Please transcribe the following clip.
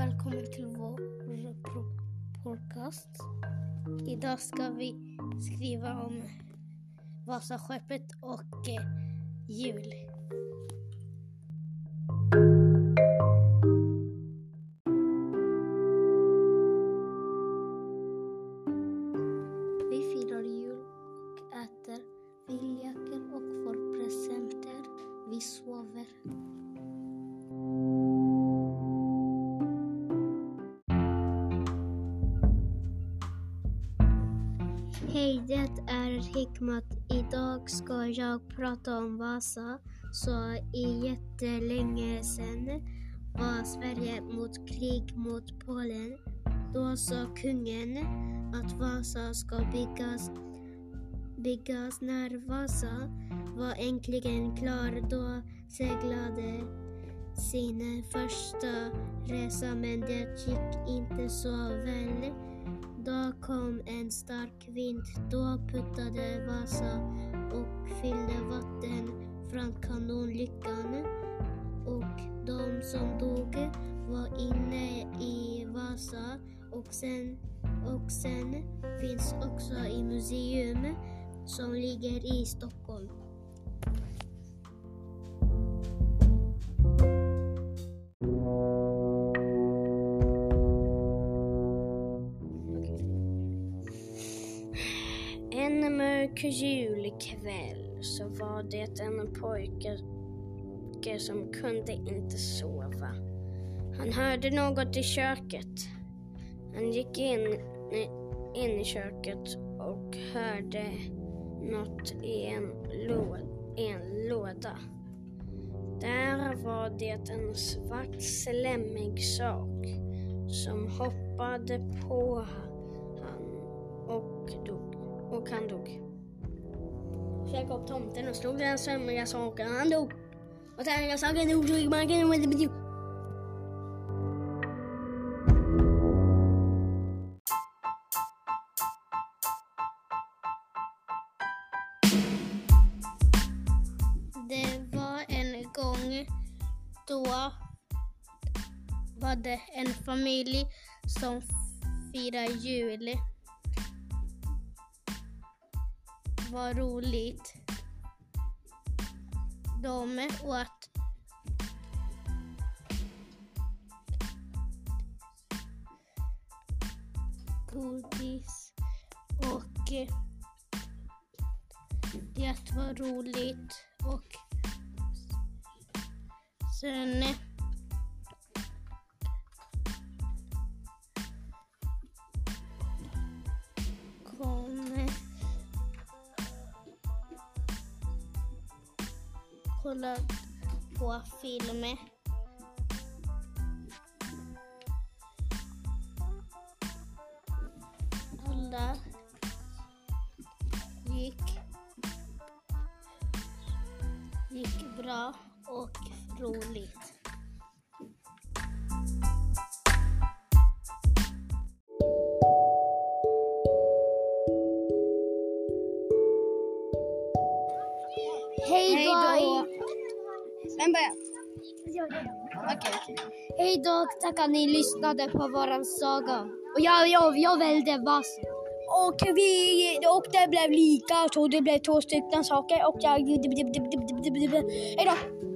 välkommen till vår podcast. Idag ska vi skriva om Vasaskeppet och eh, jul. Vi firar jul och äter. Vi leker och får presenter. Vi sover. Hej, det är Hikmat. Idag ska jag prata om Vasa. Så i jättelänge sedan var Sverige mot krig mot Polen. Då sa kungen att Vasa ska byggas, byggas. När Vasa var äntligen klar då seglade sin första resa men det gick inte så väl. Då kom en stark vind. Då puttade Vasa och fyllde vatten från kanonlyckan. Och de som dog var inne i Vasa och sen, och sen finns också i museum som ligger i Stockholm. En mörk julkväll så var det en pojke som kunde inte sova. Han hörde något i köket. Han gick in, in i köket och hörde något i en, en låda. Där var det en svart slemmig sak som hoppade på han och dog. Och han dog. Käkade upp tomten och slog den sömniga saken. Han dog. Och sen saken dog så marken och Det var en gång då var det en familj som firade jul. Var roligt. De åt godis och eh, det var roligt och sen eh, kolla på film. Alla gick, gick bra och roligt. Hej då! Vem börjar? Okej. Hej då, tack att ni lyssnade på våran saga. Och jag, jag, jag välde Vasa. Och, vi, och det blev lika, så det blev två stycken saker och jag... Hej då!